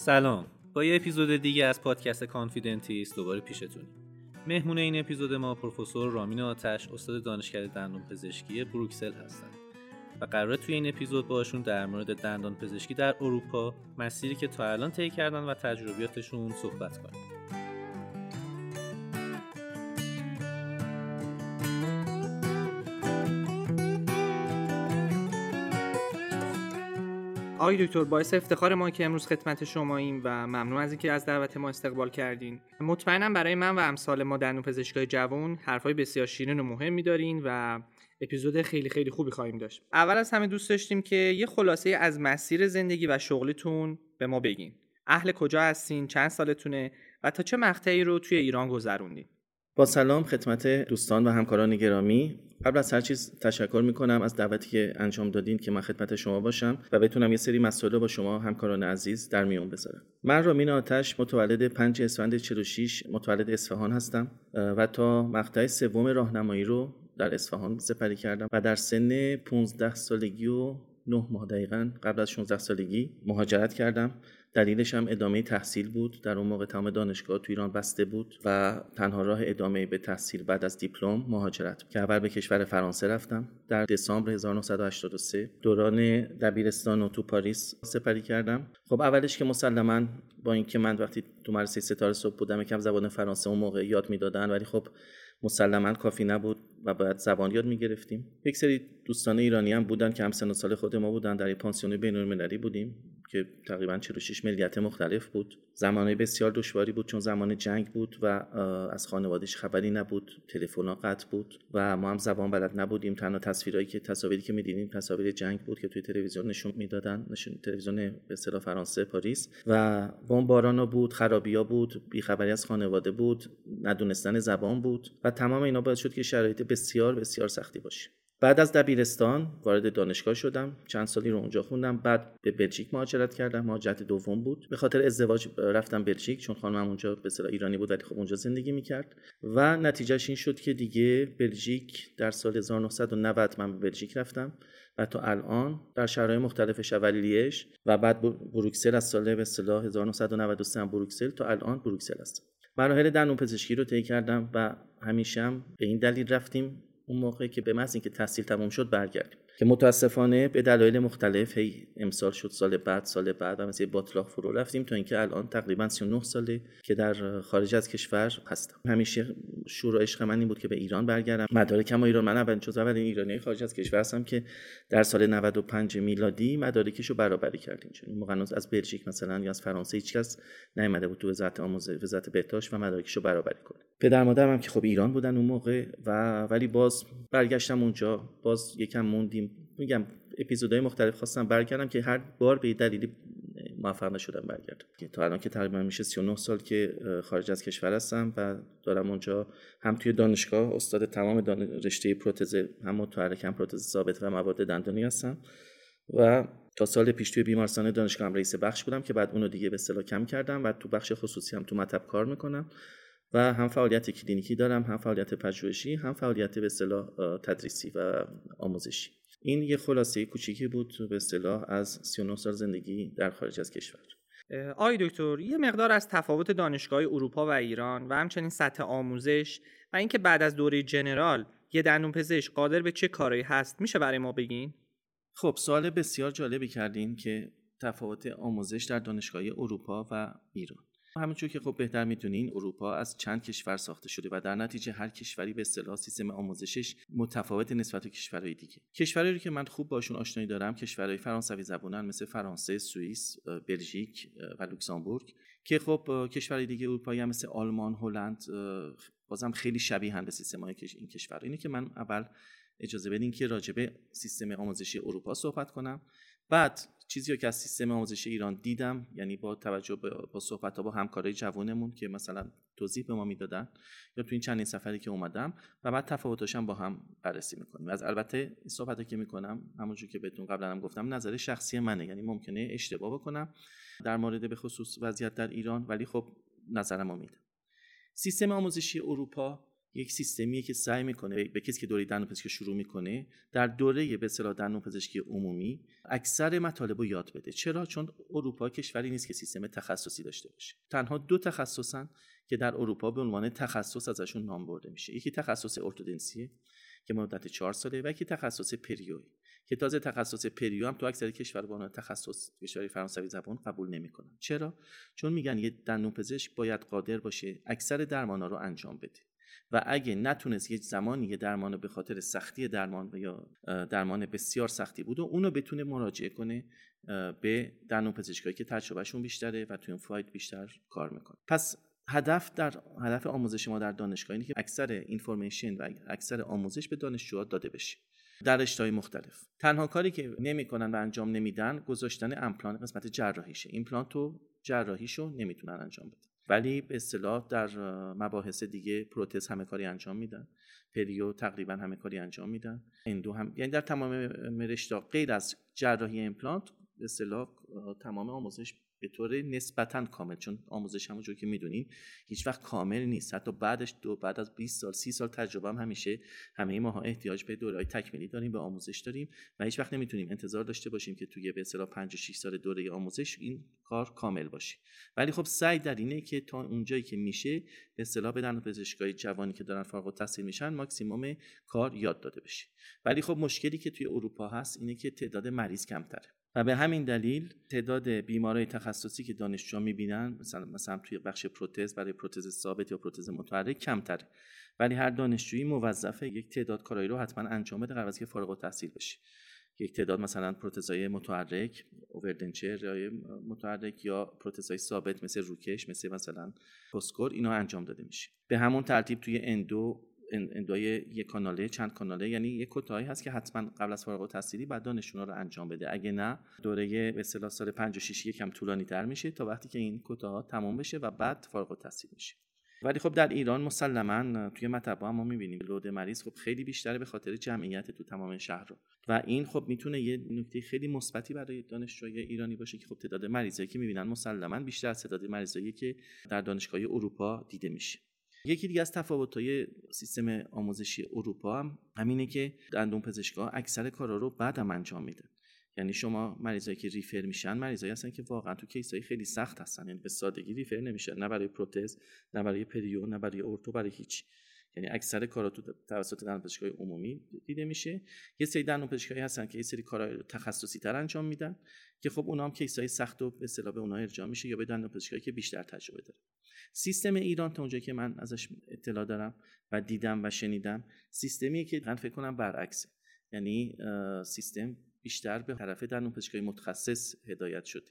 سلام. با یه اپیزود دیگه از پادکست کانفیدنتیست دوباره پیشتونیم. مهمون این اپیزود ما پروفسور رامین آتش استاد دانشکده دندان پزشکی بروکسل هستند و قراره توی این اپیزود باشون در مورد دندان پزشکی در اروپا مسیری که تا الان طی کردن و تجربیاتشون صحبت کنیم. آقای دکتر باعث افتخار ما که امروز خدمت شماییم و ممنون از اینکه از دعوت ما استقبال کردین. مطمئنم برای من و امثال ما دندون پزشکای جوان حرفای بسیار شیرین و مهمی دارین و اپیزود خیلی خیلی خوبی خواهیم داشت. اول از همه دوست داشتیم که یه خلاصه از مسیر زندگی و شغلیتون به ما بگین. اهل کجا هستین؟ چند سالتونه؟ و تا چه مقطعی رو توی ایران گذروندین؟ با سلام خدمت دوستان و همکاران گرامی. قبل از هر چیز تشکر می‌کنم از دعوتی که انجام دادین که من خدمت شما باشم و بتونم یه سری مسئله با شما همکاران عزیز در میون بذارم. من رامین آتش متولد 5 اسفند 46 متولد اصفهان هستم و تا مقطع سوم راهنمایی رو در اصفهان سپری کردم و در سن 15 سالگی و 9 ماه دقیقا قبل از 16 سالگی مهاجرت کردم. دلیلش هم ادامه تحصیل بود. در اون موقع تمام دانشگاه تو ایران بسته بود و تنها راه ادامه به تحصیل بعد از دیپلم مهاجرت که اول به کشور فرانسه رفتم. در دسامبر 1983 دوران دبیرستان رو تو پاریس سپری کردم. خب اولش که مسلما با اینکه من وقتی تو مدرسه ستاره صبح بودم یکم زبان فرانسه اون موقع یاد می‌دادن ولی خب مسلما کافی نبود و باید زبان یاد می‌گرفتیم. یک سری دوستان ایرانی هم بودن که هم سن و سال خود ما بودن در پانسیون بین‌المللی بودیم. که تقریبا 46 ملیت مختلف بود. زمانه بسیار دشواری بود چون زمان جنگ بود و از خانوادهش خبری نبود تلفن قطع بود و ما هم زبان بلد نبودیم. تنها تصویرهایی که تصاویری که می‌دیدیم تصاویر جنگ بود که توی تلویزیون نشون می‌دادن نشون تلویزیون به اصطلاح فرانسه پاریس. و بمبارانا بود خرابیا بود بیخبری از خانواده بود ندونستن زبان بود و تمام اینا باعث شد که شرایط بسیار بسیار سختی باشه. بعد از دبیرستان وارد دانشگاه شدم. چند سالی رو اونجا خوندم. بعد به بلژیک مهاجرت کردم. مهاجرت دوم بود. به خاطر ازدواج رفتم بلژیک چون خانمم اونجا به اصطلاح ایرانی بود ولی خب اونجا زندگی می‌کرد. و نتیجهش این شد که دیگه بلژیک در سال 1990 من به بلژیک رفتم و تا الان در شهرهای مختلف اولیش و بعد بروکسل از سال به اصطلاح 1993 بروکسل تا الان بروکسل هستم. مراحل دندون پزشکی رو طی کردم و همیشه هم به این دلیل رفتیم. اون موقعی که به محض اینکه تحصیل تموم شد برگردیم. که متاسفانه به دلایل مختلف هی امسال شد سال بعد سال بعد و مثل باطلاق فرو رفتیم تا اینکه الان تقریبا 39 ساله که در خارج از کشور هستم. همیشه شور و عشق من این بود که به ایران برگردم. مدارکم ایران من اولین جز اولین ایرانی خارج از کشور هستم که در سال 95 میلادی مدارکشو برابری کردیم چون موقع از بلژیک مثلا یا از فرانسه هیچکس نیامده بود تو وزارت آموزش وزارت بهداشت و مدارکشو برابری کنه. پدر مادرم هم که خب ایران بودن اون موقع و ولی باز برگشتم اونجا. باز یکم موندیم. میگم اپیزودهای مختلف خواستم برگردم که هر بار به دلیلی موفق نشدم برگردم. تا الان که تقریبا میشه 39 سال که خارج از کشور هستم و دارم اونجا هم توی دانشگاه استاد تمام دان... رشته پروتز هم متحرک هم پروتز ثابت و مواد دندانی هستم و تا سال پیش توی بیمارستان دانشگاه هم رئیس بخش بودم که بعد اونو دیگه به اصطلاح کم کردم و تو بخش خصوصی هم تو مطب کار می‌کنم و هم فعالیت کلینیکی دارم هم فعالیت پژوهشی هم فعالیت به اصطلاح تدریسی و آموزشی. این یه خلاصه کوچیکی بود به اصطلاح از 39 سال زندگی در خارج از کشور. آی دکتر یه مقدار از تفاوت دانشگاه اروپا و ایران و همچنین سطح آموزش و اینکه بعد از دوره جنرال یه دندون پزشک قادر به چه کارایی هست میشه برای ما بگین؟ خب سوال بسیار جالبی کردین که تفاوت آموزش در دانشگاه اروپا و ایران. همونجور که خب بهتر می‌دونین اروپا از چند کشور ساخته شده و در نتیجه هر کشوری به اصطلاح سیستم آموزشش متفاوت نسبت به کشورهای دیگه. کشورهایی که من خوب باشون آشنایی دارم کشورهای فرانسوی زبانن مثل فرانسه، سوئیس، بلژیک و لوکزامبورگ که خب کشورهای دیگه اروپایی هم مثل آلمان، هلند بازم خیلی شبیه به سیستم های این کشور. اینه که من اول اجازه بدین که راجبه سیستم آموزشی اروپا صحبت کنم. بعد چیزی که از سیستم آموزش ایران دیدم یعنی با توجه با صحبت ها با همکارای جوانمون که مثلا توضیح به ما می‌دادن یا تو این چندین سفری که اومدم و بعد تفاوتاشم با هم بررسی می‌کنیم. از البته این صحبت که می‌کنم همونجور که بهتون قبلا هم گفتم نظر شخصی منه یعنی ممکنه اشتباه بکنم در مورد به خصوص وضعیت در ایران ولی خب نظرمو میدم سیستم آموزشی اروپا یک سیستمیه که سعی می‌کنه به کسی که دوره دندون پزشکی شروع می‌کنه در دوره به اصطلاح دندون پزشکی عمومی اکثر مطالب رو یاد بده. چرا؟ چون اروپا کشوری نیست که سیستم تخصصی داشته باشه. تنها دو تخصصن که در اروپا به عنوان تخصص ازشون نام برده میشه. یکی تخصص ارتودنسیه که مدت چهار ساله و یکی تخصص پریوی که تازه تخصص پریو هم تو اکثر کشور عنوان تخصص کشوری فرانسوی زبان قبول نمی‌کنن. چرا؟ چون میگن یه دندون پزشک باید قادر باشه اکثر درمانا رو انجام بده. و اگه نتونست یه زمانی یه درمان به خاطر سختی درمان یا درمان بسیار سختی بود و اونو بتونه مراجعه کنه به دندون پزشکایی که تجربهشون بیشتره و توی اون field بیشتر کار می‌کنه. پس هدف در هدف آموزش ما در دانشگاه اینه که اکثر information و اکثر آموزش به دانشجوها داده بشه در رشته‌های مختلف. تنها کاری که نمی‌کنن و انجام نمیدن گذاشتن امپلان قسمت جراحیشه. ایمپلانت و جراحیشو نمی‌تونن انجام بدن ولی به اصطلاح در مباحث دیگه پروتز همه کاری انجام میدن. پریو تقریبا همه کاری انجام میدن. اندو هم یعنی در تمام رشته غیر از جراحی امپلانت به اصطلاح تمام آموزش به طور نسبتا کامل چون آموزش همونجور که می‌دونین هیچ وقت کامل نیست. حتی بعدش دو بعد از 20 سال 30 سال تجربه هم همیشه همه ماها احتیاج به دورهای تکمیلی داریم به آموزش داریم و هیچ وقت نمی‌تونیم انتظار داشته باشیم که توی به اصطلاح 5 6 سال دوره آموزش این کار کامل باشه. ولی خب سعی در اینه که تا اونجایی که میشه به اصطلاح بدن پزشکای جوانی که دارن فارغ التحصیل میشن ماکسیموم کار یاد داده بشه. ولی خب مشکلی که توی اروپا هست اینه که تعداد مریض کمتره. و به همین دلیل تعداد بیمارای تخصصی که دانشجو می‌بینن مثلا مثلا توی بخش پروتز برای پروتز ثابت یا پروتز متحرک کمتره. ولی هر دانشجویی موظفه یک تعداد کارایی رو حتما انجام بده قبل از که فارغ التحصیل بشه. یک تعداد مثلا پروتزهای متحرک اووردنچر متحرک یا پروتزهای ثابت مثل روکش مثل مثلا پوسکور اینا انجام داده میشه. به همون ترتیب توی اندو اندای یک کاناله چند کاناله یعنی یک کوتاهی هست که حتما قبل از فارغ التحصیلی بعد دانشجوها رو انجام بده. اگه نه دوره به اصطلاح سال 5 و 6 یکم طولانی تر میشه تا وقتی که این کوتاه تمام بشه و بعد فارغ التحصیل میشه. ولی خب در ایران مسلما توی مطبع ما می‌بینیم لود مریض خب خیلی بیشتره به خاطر جمعیت تو تمام شهر رو. و این خب می‌تونه یه نکته خیلی مثبتی برای دانشجوی ایرانی باشه که خب تعداد مریضایی که می‌بینن مسلما بیشتر از تعداد مریضایی که در دانشگاه اروپا دیده میشه. یکی دیگه از تفاوت‌های سیستم آموزشی اروپا هم همینه که دندون پزشکا اکثر کارا رو بعدم انجام میده یعنی شما مریضایی که ریفر میشن مریضایی هستن که واقعا تو کیسای خیلی سخت هستن. یعنی به سادگی ریفر نمیشن نه برای پروتز نه برای پریو نه برای ارتو برای هیچ. یعنی اکثر کارا تو توسط دندون عمومی دیده میشه. یه سری دندون پزشکایی هستن که یه سری کارا تخصصی تر انجام میدن که خب اونها هم کیسای سخت و به اصطلاح به اونها ارجاع میشه یا به دندون پزشکایی که بیشتر تجربه داره. سیستم ایران تا اونجایی که من ازش اطلاع دارم و دیدم و شنیدم سیستمی که من فکر کنم برعکسه. یعنی سیستم بیشتر به طرف دندون پزشکی متخصص هدایت شده.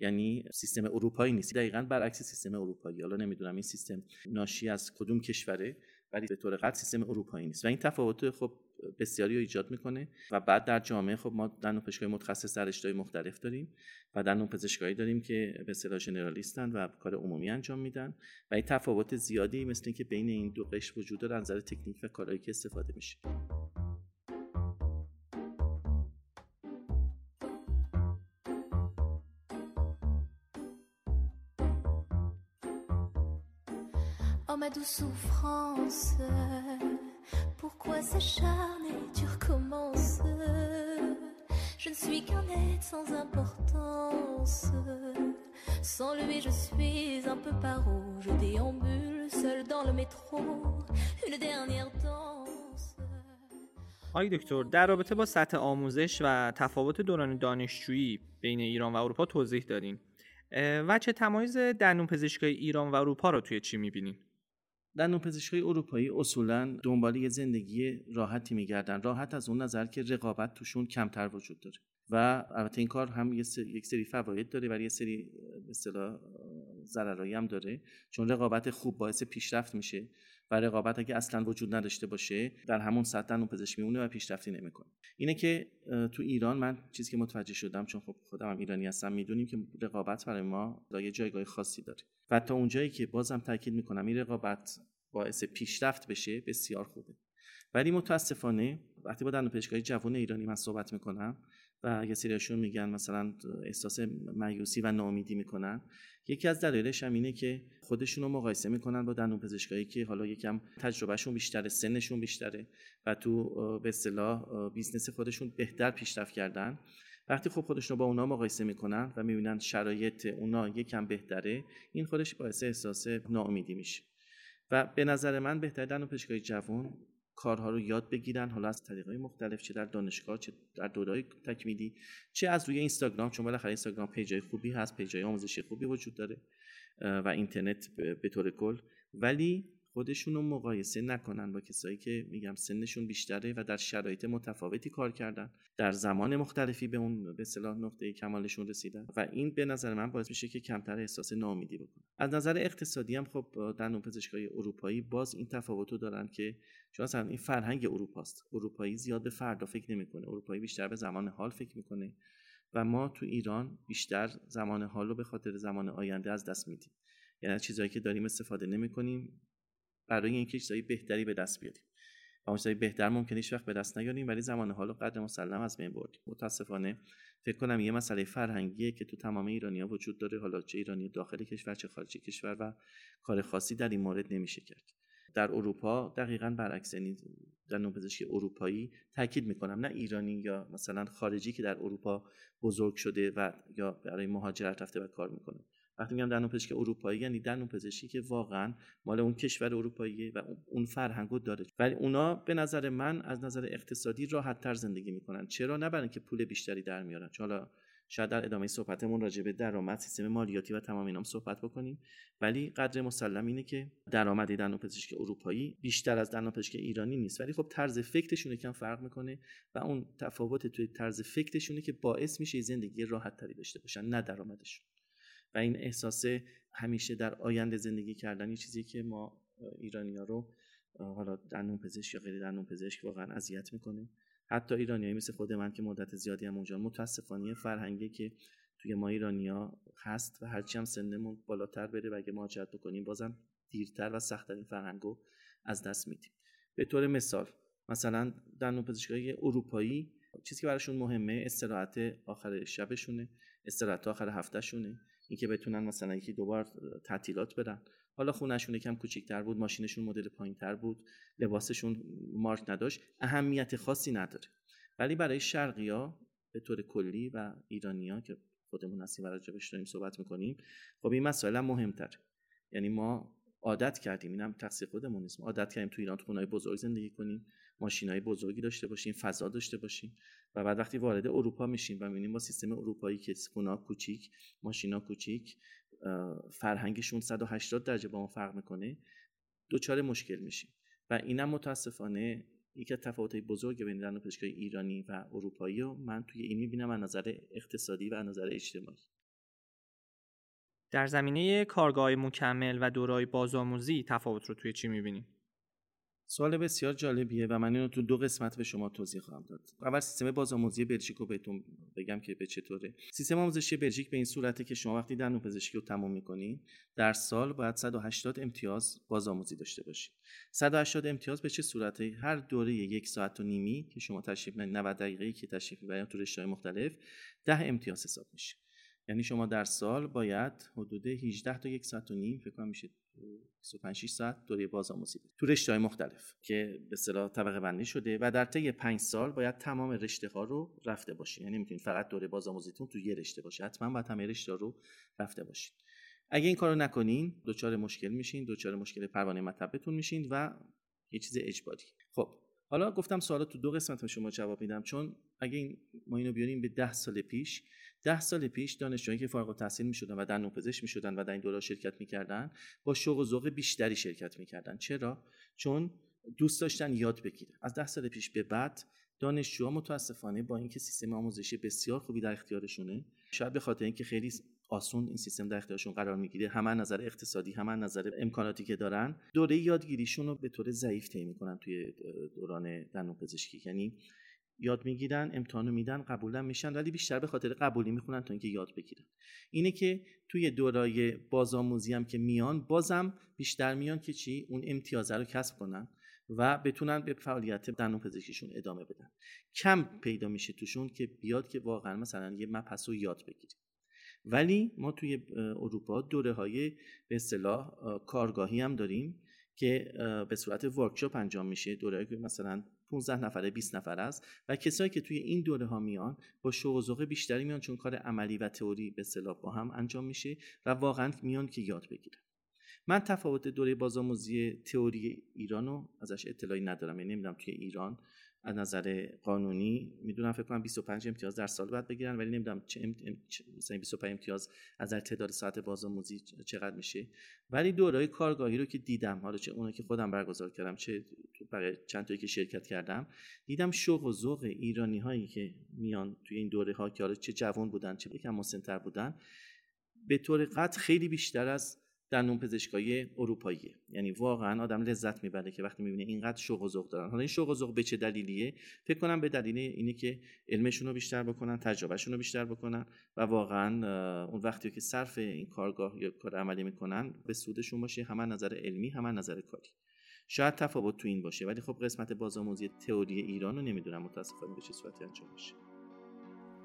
یعنی سیستم اروپایی نیست. دقیقا برعکس سیستم اروپایی. حالا نمی‌دونم این سیستم ناشی از کدوم کشوره. ولی به طور قطع سیستم اروپایی نیست. و این تفاوت خب بسیاری رو ایجاد می‌کنه و بعد در جامعه خب ما دندون پزشکای متخصص در رشته‌های مختلف داریم و دندون پزشکایی داریم که به اصطلاح ژنرالیستن و کار عمومی انجام میدن و این تفاوت زیادی مثل اینکه بین این دو قشر وجود داره نظر تکنیک و کارهایی که استفاده میشه. Souffrance Pourquoi s'acharner, tu recommences Je ne suis qu'un être sans importance Sans lui je suis un peu paro Je déambule seul dans le métro Une dernière danse آقای دکتر در رابطه با سطح آموزش و تفاوت دوران دانشجویی بین ایران و اروپا توضیح دارین و چه تمایز دندون پزشکی ایران و اروپا رو توی چی می‌بینین؟ دندون پزشکای اروپایی اصولا دنبال یه زندگی راحتی میگردن. راحت از اون نظر که رقابت توشون کمتر وجود داره. و البته این کار هم یک سری فواید داره ولی یه سری اصطلاح ضررایی هم داره. چون رقابت خوب باعث پیشرفت میشه. و رقابت اگه اصلا وجود نداشته باشه در همون سطح دندون پزشکی میمونه و پیشرفتی نمی‌کنه. اینه که تو ایران من چیزی که متوجه شدم چون خب خودم هم ایرانی هستم می‌دونیم که رقابت برای ما یه جایگاه خاصی داره. و تا اونجایی که بازم تاکید می‌کنم این رقابت باعث پیشرفت بشه بسیار خوبه. ولی متاسفانه وقتی با دندون پزشکای جوان ایرانی من صحبت می‌کنم و یه میگن مثلا احساس مایوسی و ناامیدی می‌کنن یکی از دلایلش هم اینه که خودشون رو مقایسه می‌کنن با دندون پزشکایی که حالا یکم تجربهشون بیشتره سنشون بیشتره و تو به اصطلاح business خودشون بهتر پیشرفت کردن. وقتی خب خودشون رو با اونا مقایسه می‌کنن و می‌بینن شرایط اونا یکم بهتره این خودش باعث احساس ناامیدی میشه. و به نظر من بهتر دندون پزشکای جوان کارها رو یاد بگیرن. حالا از طریقهای مختلف چه در دانشگاه چه در دورهای تکمیلی چه از روی اینستاگرام چون بالاخره اینستاگرام page های خوبی هست page های آموزشی خوبی وجود داره و اینترنت به طور کل. ولی خودشون رو مقایسه نکنن با کسایی که میگم سنشون بیشتره و در شرایط متفاوتی کار کردن. در زمان مختلفی به اون به صلاح نقطه کمالشون رسیدن. و این به نظر من باعث میشه که کمتر احساس ناامیدی بکنن. از نظر اقتصادی هم خب در نون پزشکای اروپایی باز این تفاوت رو دارن که چون اصلا این فرهنگ اروپاست. اروپایی زیاد به فردا فکر نمی‌کنه. اروپایی بیشتر به زمان حال فکر می‌کنه. و ما تو ایران بیشتر زمان حال رو به خاطر زمان آینده از دست میدیم. یعنی چیزهایی که داریم استفاده نمی‌کنیم. برای اینکه چیزای بهتری به دست بیاریم. و چیزای بهتر ممکنه هیچ وقت به دست نیاریم ولی زمان حال قدر مسلم از بین بردیم. متاسفانه فکر کنم یه مسئله فرهنگیه که تو تمام ایرانیا وجود داره حالا چه ایرانی داخل کشور چه خارج کشور و کار خاصی در این مورد نمیشه کرد. در اروپا دقیقا برعکس یعنی در نوع پزشکی اروپایی تاکید می‌کنم نه ایرانی یا مثلا خارجی که در اروپا بزرگ شده و یا برای مهاجرت رفته و کار می‌کنه. وقتی میگم دندون پزشکی اروپایی یعنی دندون پزشکی که واقعا مال اون کشور اروپاییه و اون فرهنگو داره. ولی اونا به نظر من از نظر اقتصادی راحت تر زندگی می‌کنن. چرا نه برای اینکه پول بیشتری در میارن؟ حالا شاید در ادامه صحبتمون راجع به درآمد سیستم مالیاتی و تمام اینام صحبت بکنیم. ولی قدر مسلم اینه که درآمد دندون پزشکی اروپایی بیشتر از دندون پزشکی ایرانی نیست. ولی خب طرز فکرشون یکم فرق می‌کنه و اون تفاوت توی طرز فکرشونه که باعث میشه زندگی راحت تری داشته باشن نه درآمدشون. و این احساس همیشه در آینده زندگی کردن چیزی که ما ایرانی ها رو حالا دندون پزشک یا غیر دندون پزشک واقعا اذیت می‌کنه حتی ایرانیایی مثل خود من که مدت زیادی هم اونجا متاسفانه فرهنگی که توی ما ایرانیا هست و هرچی هم سنمون بالاتر بره و اگه مهاجرت بکنیم بازم دیرتر و سختترین فرهنگو از دست میدیم. به طور مثال مثلا دندون پزشکای اروپایی چیزی که براشون مهمه استراحت آخر شبشونه استراحت آخر هفتهشونه. اینکه بتونن مثلا یکی دوبار تعطیلات برن حالا خونهشون یکم کوچیک‌تر بود ماشینشون مدل پایینتر بود لباسشون مارک نداشت اهمیت خاصی نداره. ولی برای شرقیا به طور کلی و ایرانیا که خودمون هستیم و راجبش داریم صحبت می‌کنیم خب این مسائل مهمتر. یعنی ما عادت کردیم اینم تقصیر خودمون نیست. عادت کردیم تو ایران تو خونه‌های بزرگ زندگی کنیم ماشینای بزرگی داشته باشیم فضا داشته باشیم. و بعد وقتی وارد اروپا میشیم و می‌بینیم با سیستم اروپایی که خونه کوچیک ماشینا کوچیک فرهنگشون 180 درجه با ما فرق می‌کنه دوچار مشکل میشیم و اینم متاسفانه یکی از تفاوت‌های بزرگ بین دندون پزشکی ایرانی و اروپایی و من توی این می‌بینم از نظر اقتصادی و از نظر اجتماعی در زمینه کارگاه مکمل و دورای بازآموزی تفاوت رو توی چی می‌بینیم؟ سوال بسیار جالبیه و من اینو تو دو قسمت به شما توضیح خواهم داد. اول سیستم بازآموزی بلژیک رو بهتون بگم که به چطوره. سیستم آموزشی بلژیک به این صورته که شما وقتی دندون پزشکی رو تموم می‌کنین در سال باید 180 امتیاز بازآموزی داشته باشید 180 امتیاز به چه صورته؟ هر دوره یک ساعت و نیمی که شما تشریف 90 دقیقه‌ای که تشریف می‌برید تو رشته‌های مختلف 10 امتیاز حساب میشه. یعنی شما در سال باید حدود 18 تا یک ساعت و نیم فکر کنم میشه 25 6 ساعت دوره بازآموزی تو رشته های مختلف که به اصطلاح طبقه بندی شده و در طی 5 سال باید تمام رشته ها رو رفته باشید یعنی می‌تونید فقط دوره بازآموزیتون تو یه رشته باشه حتما باید همه رشته رو رفته باشید اگه این کارو نکنین دچار مشکل میشین دچار مشکل پروانه مطبتون میشین و یه چیز اجباری. خب حالا گفتم سوالات تو دو قسمت شما جواب میدم. چون اگه این ما اینو بیاریم به 10 سال پیش ده سال پیش دانشجوهایی که فارغ التحصیل می‌شدن و در نوپزشک می‌شدن و در این دوره شرکت می‌کردن با شوق و ذوق بیشتری شرکت می‌کردن. چرا؟ چون دوست داشتن یاد بگیرن. از ده سال پیش به بعد دانشجوها متاسفانه با اینکه سیستم آموزشی بسیار خوبی در اختیارشونه شاید به خاطر اینکه خیلی آسون این سیستم در اختیارشون قرار می‌گیره همه نظر اقتصادی همه نظر امکاناتی که دارن دوره یادگیریشون رو به طور ضعیف طی می‌کنن توی دوران دندون پزشکی یعنی یاد می‌گیرن امتحانو میدن قبولم میشن ولی بیشتر به خاطر قبولی می‌خونن تا اینکه یاد بگیرن. اینه که توی دورای بازآموزی هم که میان بازم بیشتر میان که چی؟ اون امتیازه رو کسب کنن و بتونن به فعالیت دندون پزشکیشون ادامه بدن. کم پیدا میشه توشون که بیاد که واقعا مثلا یه مبحث رو یاد بگیریم. ولی ما توی اروپا دوره های به اصطلاح کارگاهی هم داریم که به صورت ورکشاپ انجام میشه. دوره مثلا 15 نفره 20 نفر است و کسایی که توی این دوره ها میان با شوق بیشتری میان چون کار عملی و تئوری به اصطلاح با هم انجام میشه و واقعا میان که یاد بگیرن. من تفاوت دوره بازآموزی تئوری ایران رو ازش اطلاعی ندارم یعنی نمی‌دونم توی ایران از نظر قانونی می‌دونم فکر کنم 25 امتیاز در سال باید بگیرن ولی نمی‌دونم چه ام... مثلا 25 امتیاز از نظر تعداد ساعت بازآموزی چقدر میشه. ولی دورهای کارگاهی رو که دیدم حالا چه اونایی که خودم برگزار کردم چه بقیه چند تایی که شرکت کردم دیدم شوق و ذوق ایرانی هایی که میان توی این دوره ها که حالا چه جوان بودن چه یکم مسنتر بودن به طور قطع خیلی بیشتر از دندون پزشکای اروپایی. یعنی واقعا آدم لذت می‌بره که وقتی می‌بینه اینقدر شوق و ذوق دارن. حالا این شوق و ذوق به چه دلیلیه؟ فکر کنم به دلیل اینه که علمشون رو بیشتر بکنن تجربهشون رو بیشتر بکنن و واقعا اون وقتی که صرف این کارگاه یا کار عملی می‌کنن به سودشون باشه هم نظر علمی هم نظر کاری. شاید تفاوت تو این باشه ولی خب قسمت بازآموزی تئوری ایران رو نمی‌دونم متاسفانه به چه صورتی انجام میشه.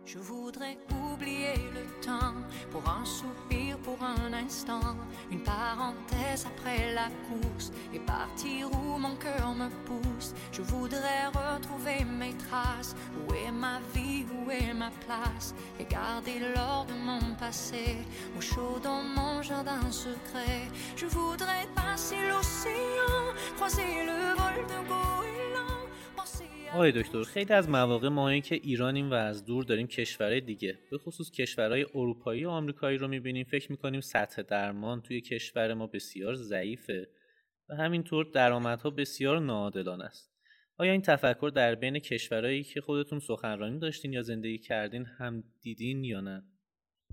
Je voudrais oublier le temps pour un soupir, pour un instant, une parenthèse après la course et partir où mon cœur me pousse. Je voudrais retrouver mes traces, où est ma vie, où est ma place, et garder l'or de mon passé, au chaud dans mon jardin secret. Je voudrais passer l'océan, croiser le vol de goéland. آقای دکتر خیلی از مواقع ما که ایرانیم و از دور داریم کشورهای دیگه به خصوص کشورهای اروپایی و آمریکایی رو می‌بینیم فکر می‌کنیم سطح درمان توی کشور ما بسیار ضعیفه و همینطور درآمدها بسیار ناعادلانه است. آیا این تفکر در بین کشورهایی که خودتون سخنرانی داشتین یا زندگی کردین هم دیدین یا نه؟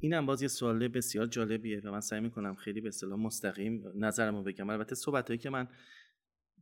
اینم باز یه سوال بسیار جالبیه و من سعی می‌کنم خیلی به اصطلاح مستقیم نظرمو بگم. البته صحبتهایی که من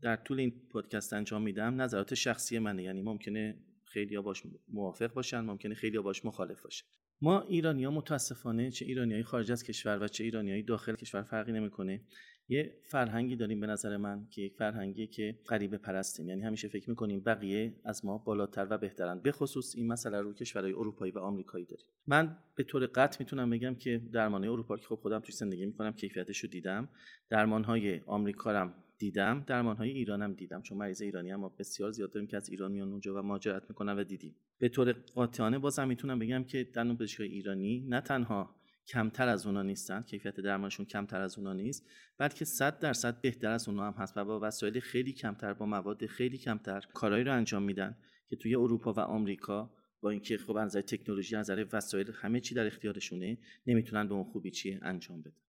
در طول این پادکست انجام میدم نظرات شخصی منه. یعنی ممکنه خیلی باش موافق باشن ممکنه خیلی باش مخالف باشن ما ایرانی ها متاسفانه چه ایرانیایی خارج از کشور و چه ایرانیایی داخل کشور فرقی نمی‌کنه. یه فرهنگی داریم به نظر من که یک فرهنگی که غریبه پرستیم. یعنی همیشه فکر می‌کنیم بقیه از ما بالاتر و بهترن. به خصوص این مسئله رو کشورهای اروپایی و آمریکایی داریم. من به طور قطع می‌تونم بگم که درمانهای اروپا که خب خودم توی زندگی می‌کنم کیفیتش رو دیدم. درمانهای آمریکا دیدم درمان های ایرانم دیدم چون مریض ایرانی هم بسیار زیاد داریم که از ایران میان اونجا و مهاجرت می‌کنن و دیدیم. به طور قاطعانه بازم می‌تونم بگم که دندون پزشکای ایرانی نه تنها کمتر از اونا نیستن کیفیت درمانشون کمتر از اونا نیست بلکه 100 درصد بهتر از اونا هم هست و با وسایل خیلی کمتر با مواد خیلی کمتر کارهایی رو انجام میدن که توی اروپا و آمریکا با اینکه خب از تکنولوژی از وسایل همه چی در اختیارشونه نمی‌تونن به اون خوبی چی انجام بدن.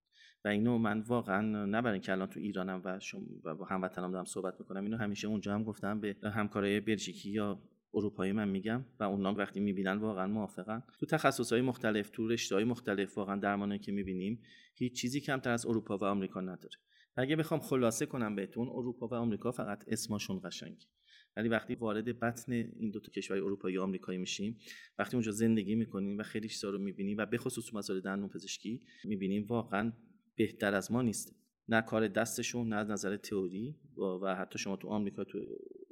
اینو من واقعا نه برای اینکه الان تو ایرانم و شما و با هموطنام دارم صحبت می‌کنم اینو همیشه اونجا هم گفتم به همکارای بلژیکی یا اروپایی من میگم و اونا وقتی می‌بینن واقعا موافقن. تو تخصصهای مختلف تو رشتههای مختلف واقعا درمانی که می‌بینیم هیچ چیزی کمتر از اروپا و آمریکا نداره. اگه بخوام خلاصه کنم بهتون اروپا و آمریکا فقط اسمشون قشنگ ولی وقتی وارد بطن این دو تا کشور اروپایی و آمریکایی میشیم وقتی اونجا زندگی می‌کنیم و خیلی چیزا رو می‌بینیم و به خصوص مسائل دندون پزشکی می‌بینیم واقعا بهتر از ما نیست. نه کار دستشون نه از نظر تئوری و حتی شما تو آمریکا تو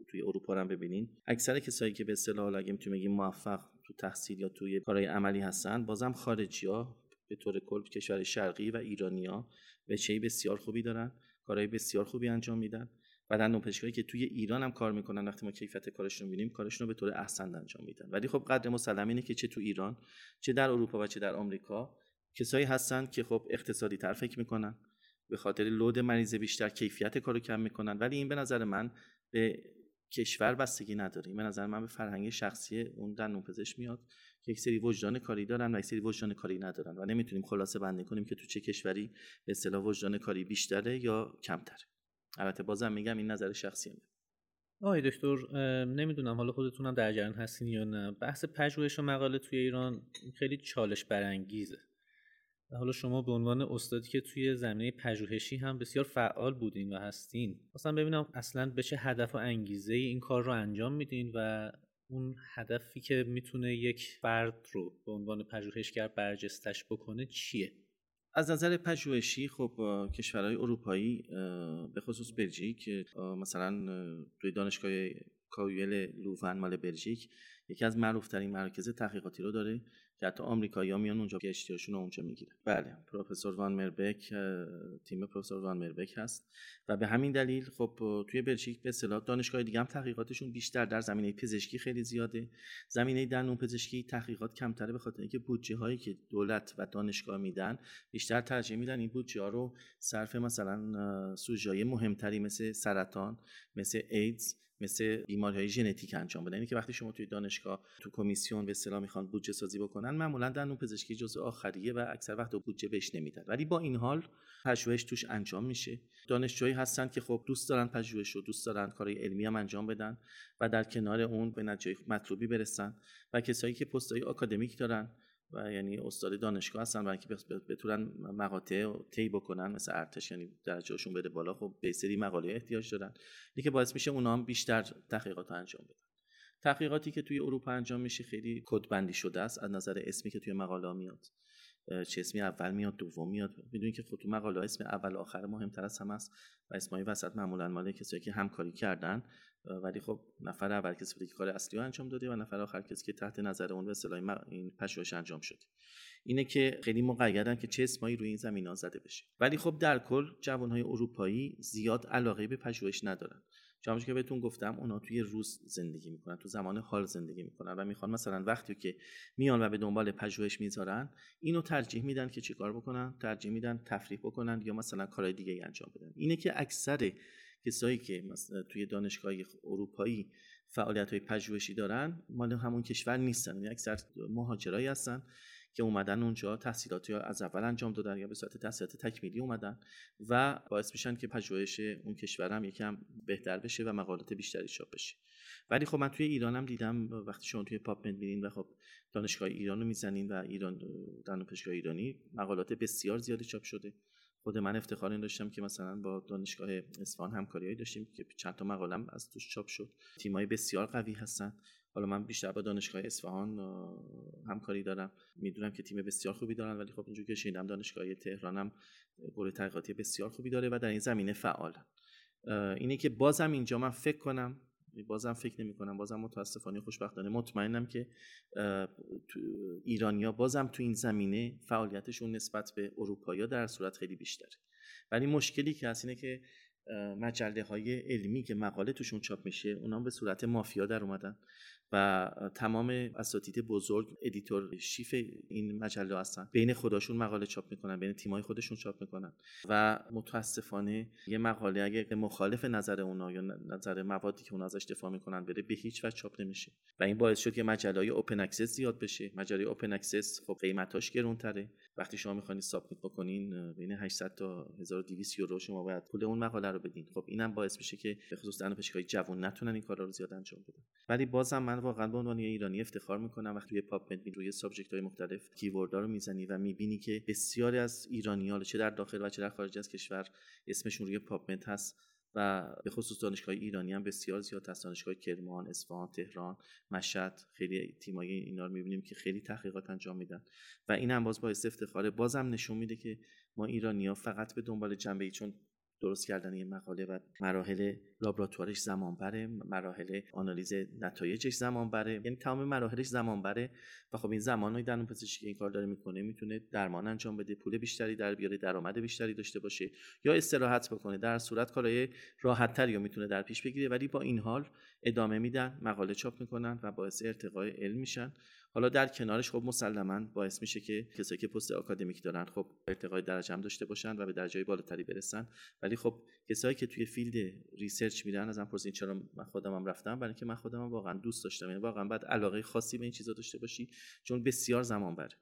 توی اروپا هم ببینین. اکثر کسایی که به اصطلاح اگه می‌تونیم بگیم موفق تو تحصیل یا توی کارهای عملی هستن بازم خارجی ها به طور کل کشور شرقی و ایرانیا وجهی بسیار خوبی دارن کارهای بسیار خوبی انجام میدن و دندون پزشکایی که توی ایران هم کار می‌کنن وقتی ما کیفیت کارشون رو ببینیم کارشون رو به طور احسن انجام میدن. ولی خب قدر مسلم اینه که چه تو ایران چه در اروپا و چه در آمریکا کسایی هستن که خب اقتصادی تر فکر می‌کنن به خاطر لود مریض بیشتر کیفیت کارو کم می‌کنن. ولی این به نظر من به کشور بستگی نداره. به نظر من به فرهنگ شخصی اون دندون پزشک میاد که یک سری وجدان کاری دارن و یک سری وجدان کاری ندارن و نمی‌تونیم خلاصه بندی کنیم که تو چه کشوری به اصطلاح وجدان کاری بیشتره یا کمتره. البته بازم میگم این نظر شخصی من آقای دکتر نمی‌دونم حالا خودتونم در جریان هستین یا نه. بحث پژوهش و مقاله توی ایران خیلی چالش برانگیزه. حالا شما به عنوان استادی که توی زمینه پژوهشی هم بسیار فعال بودین و هستین مثلا ببینم اصلا به چه هدف و انگیزه این کار رو انجام میدین و اون هدفی که می‌تونه یک فرد رو به عنوان پژوهشگر برجستش بکنه چیه؟ از نظر پژوهشی خب کشورهای اروپایی به خصوص بلژیک مثلا توی دانشگاه کایل لوون مال بلژیک یکی از معروفترین مراکز تحقیقاتی رو داره. که حتی آمریکایی‌ها میان اونجا پی رو اونجا می‌گیرن. بله. پروفسور وان مربک تیم پروفسور وان مربک هست. و به همین دلیل خب توی بلژیک به اصطلاح دانشگاه دیگه هم تحقیقاتشون بیشتر در زمینه پزشکی خیلی زیاده. زمینه دندون پزشکی تحقیقات کمتره به خاطر اینکه بودجه هایی که دولت و دانشگاه میدن بیشتر ترجیح میدن این بودجه ها رو صرف مثلا سوژه مهمتری مثل سرطان مثل ایدز مثل بیماری های ژنتیک انجام بدن. یعنی که وقتی شما توی دانشگاه تو کمیسیون به اصطلاح می‌خوان بودجه سازی بکنن معمولا دندون پزشکی جزء آخریه و اکثر وقت بودجه بهش نمیدن. ولی با این حال پژوهش توش انجام میشه. دانشجوهایی هستن که خب دوست دارن پژوهش رو دوست دارن کارهای علمی هم انجام بدن و در کنار اون به نتیجه مطلوبی برسن. و کسایی که پستهای آکادمیک دارن و یعنی استاد دانشگاه هستن برای اینکه بتونن مقاطع طی بکنن مثل ارتش یعنی درجهشون بده بالا خب به سری مقاله احتیاج دارن که باعث میشه اونا هم بیشتر تحقیقات انجام بدن. تحقیقاتی که توی اروپا انجام میشه خیلی کدبندی شده است از نظر اسمی که توی مقاله میاد. چه اسمی اول میاد دوم میاد. می‌دونید که خود تو مقاله اسم اول آخر مهمتر از هم است و اسمای وسط معمولا مال کسایی که همکاری کردن ولی خب نفر اول کسی بوده که کار اصلی رو انجام داده و نفر آخر کسی که تحت نظر اون به اصطلاح این پژوهش انجام شده. اینه که خیلی مقیدن که چه اسمایی روی این زمین ها زده بشه. ولی خب در کل جوانهای اروپایی زیاد علاقه به پژوهش ندارن. چون که بهتون گفتم اونا توی روز زندگی می‌کنن تو زمان حال زندگی می‌کنن و می‌خوان مثلا وقتی که میان و به دنبال پژوهش می‌ذارن اینو ترجیح میدن که چیکار بکنن؟ ترجیح میدن تفریح بکنن یا مثلا کارهای دیگه انجام بدن. اینه که اکثر کسایی که توی دانشگاه اروپایی فعالیت های پژوهشی دارن مال همون کشور نیستن. یعنی اکثر مهاجرایی هستن که اومدن اونجا تحصیلاتی از اول انجام دادن یا به صورت تحصیلات تکمیلی اومدن و باعث میشن که پژوهش اون کشور هم یکم بهتر بشه و مقالات بیشتری چاپ بشه. ولی خب من توی ایرانم دیدم وقتی شما توی پاپ می‌بینین و خب دانشگاه ایران رو می‌زنین و ایران دانشگاه ایرانی مقالات بسیار زیادی چاپ شده. خود من افتخار این داشتم که مثلا با دانشگاه اصفهان همکاریایی داشتیم که چند تا مقالم از توش چاپ شد. تیمای بسیار قوی هستن. حالا من بیشتر با دانشگاه اصفهان همکاری دارم. می‌دونم که تیم بسیار خوبی دارن ولی خب اینجوری که شنیدم دانشگاه تهرانم گروه تحقیقاتی بسیار خوبی داره و در این زمینه فعالن. اینه که بازم اینجا من فکر کنم بازم فکر نمی کنم بازم متاسفانه خوشبختانه. مطمئنم که ایرانیا بازم تو این زمینه فعالیتشون نسبت به اروپایی در صورت خیلی بیشتره. ولی مشکلی که هست اینه که مجله های علمی که مقاله توشون چاپ میشه اونا به صورت مافیا در اومدن. و تمام اساتید بزرگ editor chief این مجله هستن. بین خودشون مقاله چاپ می‌کنن بین تیمای خودشون چاپ می‌کنن. و متاسفانه یه مقاله اگه مخالف نظر اونا یا نظر موادی که اونا ازش دفاع می‌کنن بره به هیچ وجه چاپ نمیشه. و این باعث شد که مجله های open access زیاد بشه. مجله open access خب قیمتاش گرونتره. وقتی شما می‌خواین submit بکنین بین 800 تا 1200 یورو شما باید پول اون مقاله رو بدین. خب اینم باعث میشه که به خصوص جوان نتونن این کارا رو زیاد انجام بدن. ولی بازم واقعا به عنوان ایرانی افتخار می‌کنم. وقتی توی PubMed می‌روی subject های مختلف keyword ها رو می‌زنی و می‌بینی که بسیاری از ایرانی چه در داخل و چه در خارج از کشور اسمشون روی پاپ هست و به خصوص دانشگاه ایرانی هم بسیار زیاد هست. دانشگاه کرمان، اصفهان، تهران، مشهد خیلی تیمای اینا رو می‌بینیم که خیلی تحقیقات انجام میدن و این هم باز باعث افتخاره. بازم نشون میده که ما ایرانی ها فقط به دنبال جنبه ای چون درست کردن یه مقاله و مراحل لابراتوارش زمان بره مراحل آنالیز نتایجش زمان بره یعنی تمام مراحلش زمان بره و خب این زمانی در اون پزشکی که این کار داره می‌کنه می‌تونه درمان انجام بده پول بیشتری در بیاره درآمد بیشتری داشته باشه یا استراحت بکنه. در صورت کارهای راحت تری می‌تونه در پیش بگیره. ولی با این حال ادامه میدن مقاله چاپ می‌کنن و باعث ارتقای علم میشن. حالا در کنارش خب مسلما باعث میشه که کسایی که پست آکادمیک دارن خب ارتقای درجه هم داشته باشن و به درجه بالاتری برسن. ولی خب کسایی که توی field research میرن ازم بپرسین چرا من خودم هم رفتم؟ برای اینکه من خودم واقعا دوست داشتم. یعنی واقعا باید علاقه خاصی به این چیزا داشته باشی چون بسیار زمان بره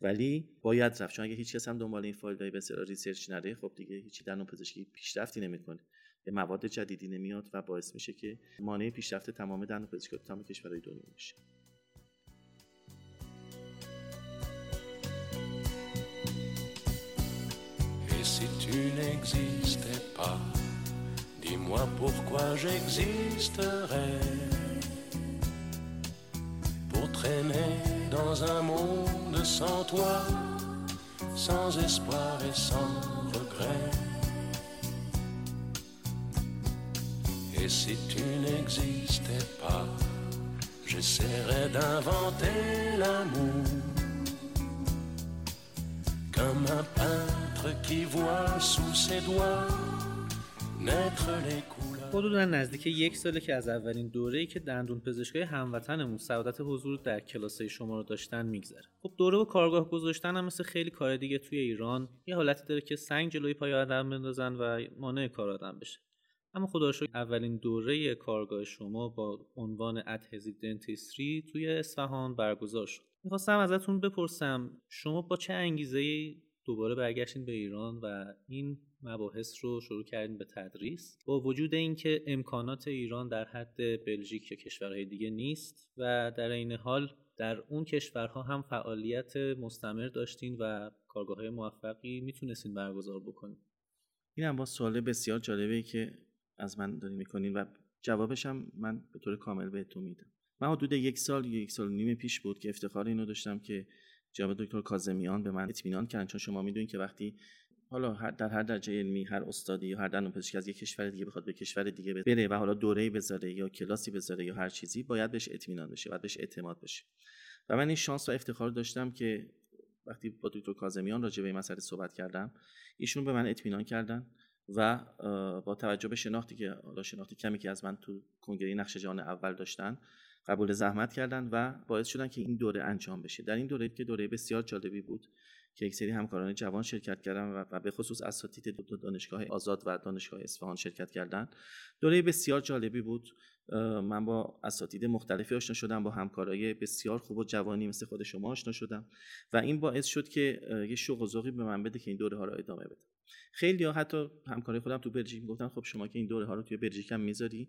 ولی باید رفت. چون اگه هیچ کس هم دنبال این field research نره خب دیگه هیچی در پزشکی پیشرفتی نمی‌کنه. مواد جدیدی نمیاد و باعث میشه که مانع پیشرفت تمام دندون پزشکی تمام کشورهای دنیا میشه tu n'existais pas, dis-moi pourquoi j'existerais. Pour traîner dans un monde sans toi, sans espoir et sans regret. Et si tu n'existais pas, j'essaierais d'inventer l'amour. Comme un peintre qui voit sous ses doigts naître les. حدودا نزدیک یک ساله که از اولین دوره‌ای که دندون پزشکای هموطنمون سعادت حضور در کلاسه شما رو داشتن میگذره. خب دوره و کارگاه گذاشتن هم مثل خیلی کار دیگه توی ایران یه حالتی داره که سنگ جلوی پای آدم بندازن و مانع کار آدم بشه. اما خدا اولین دوره کارگاه شما با عنوان ادهزیو دنتیستری توی اصفهان برگزار شد. می‌خواستم ازتون بپرسم شما با چه انگیزه دوباره برگشتین به ایران و این مباحث رو شروع کردین به تدریس. با وجود اینکه امکانات ایران در حد بلژیک یا کشورهای دیگه نیست و در این حال در اون کشورها هم فعالیت مستمر داشتین و کارگاه های موفقی می‌تونستین برگزار بکنین. این هم با سوال بسیار جالبه که از من دارین می‌کنین و جوابش هم من به طور کامل بهتون میدم. من حدود یک سال یک سال نیم پیش بود که افتخار اینو داشتم که جناب دکتر کاظمیان به من اطمینان کردن چون شما می‌دونید که وقتی حالا در هر درجه علمی هر استادی یا هر دندون پزشکی از یک کشور دیگه بخواد به کشور دیگه بره و حالا دوره‌ای بذاره یا کلاسی بذاره یا هر چیزی باید بهش اطمینان بشه باید بهش اعتماد بشه. و من این شانس و افتخار داشتم که وقتی با دکتر کاظمیان راجع به این مسئله صحبت کردم ایشون به من اطمینان کردن و با توجه به شناختی که حالا شناختی کمی که از من تو کنگره نقش جهان اول داشتن قبول زحمت کردن و باعث شدن که این دوره انجام بشه. در این دوره که دوره بسیار جالبی بود که یک سری همکاران جوان شرکت کردن و به خصوص اساتید دو دانشگاه آزاد و دانشگاه اصفهان شرکت کردن دوره بسیار جالبی بود. من با اساتید مختلفی آشنا شدم با همکارای بسیار خوب و جوانی مثل خود شما آشنا شدم و این باعث شد که یه شوق و به من بده که این دوره ها رو ادامه بدم خیلی ها حتی همکارای خودم تو بلژیک گفتن خب شما که این دوره ها رو توی بلژیک هم می‌ذاری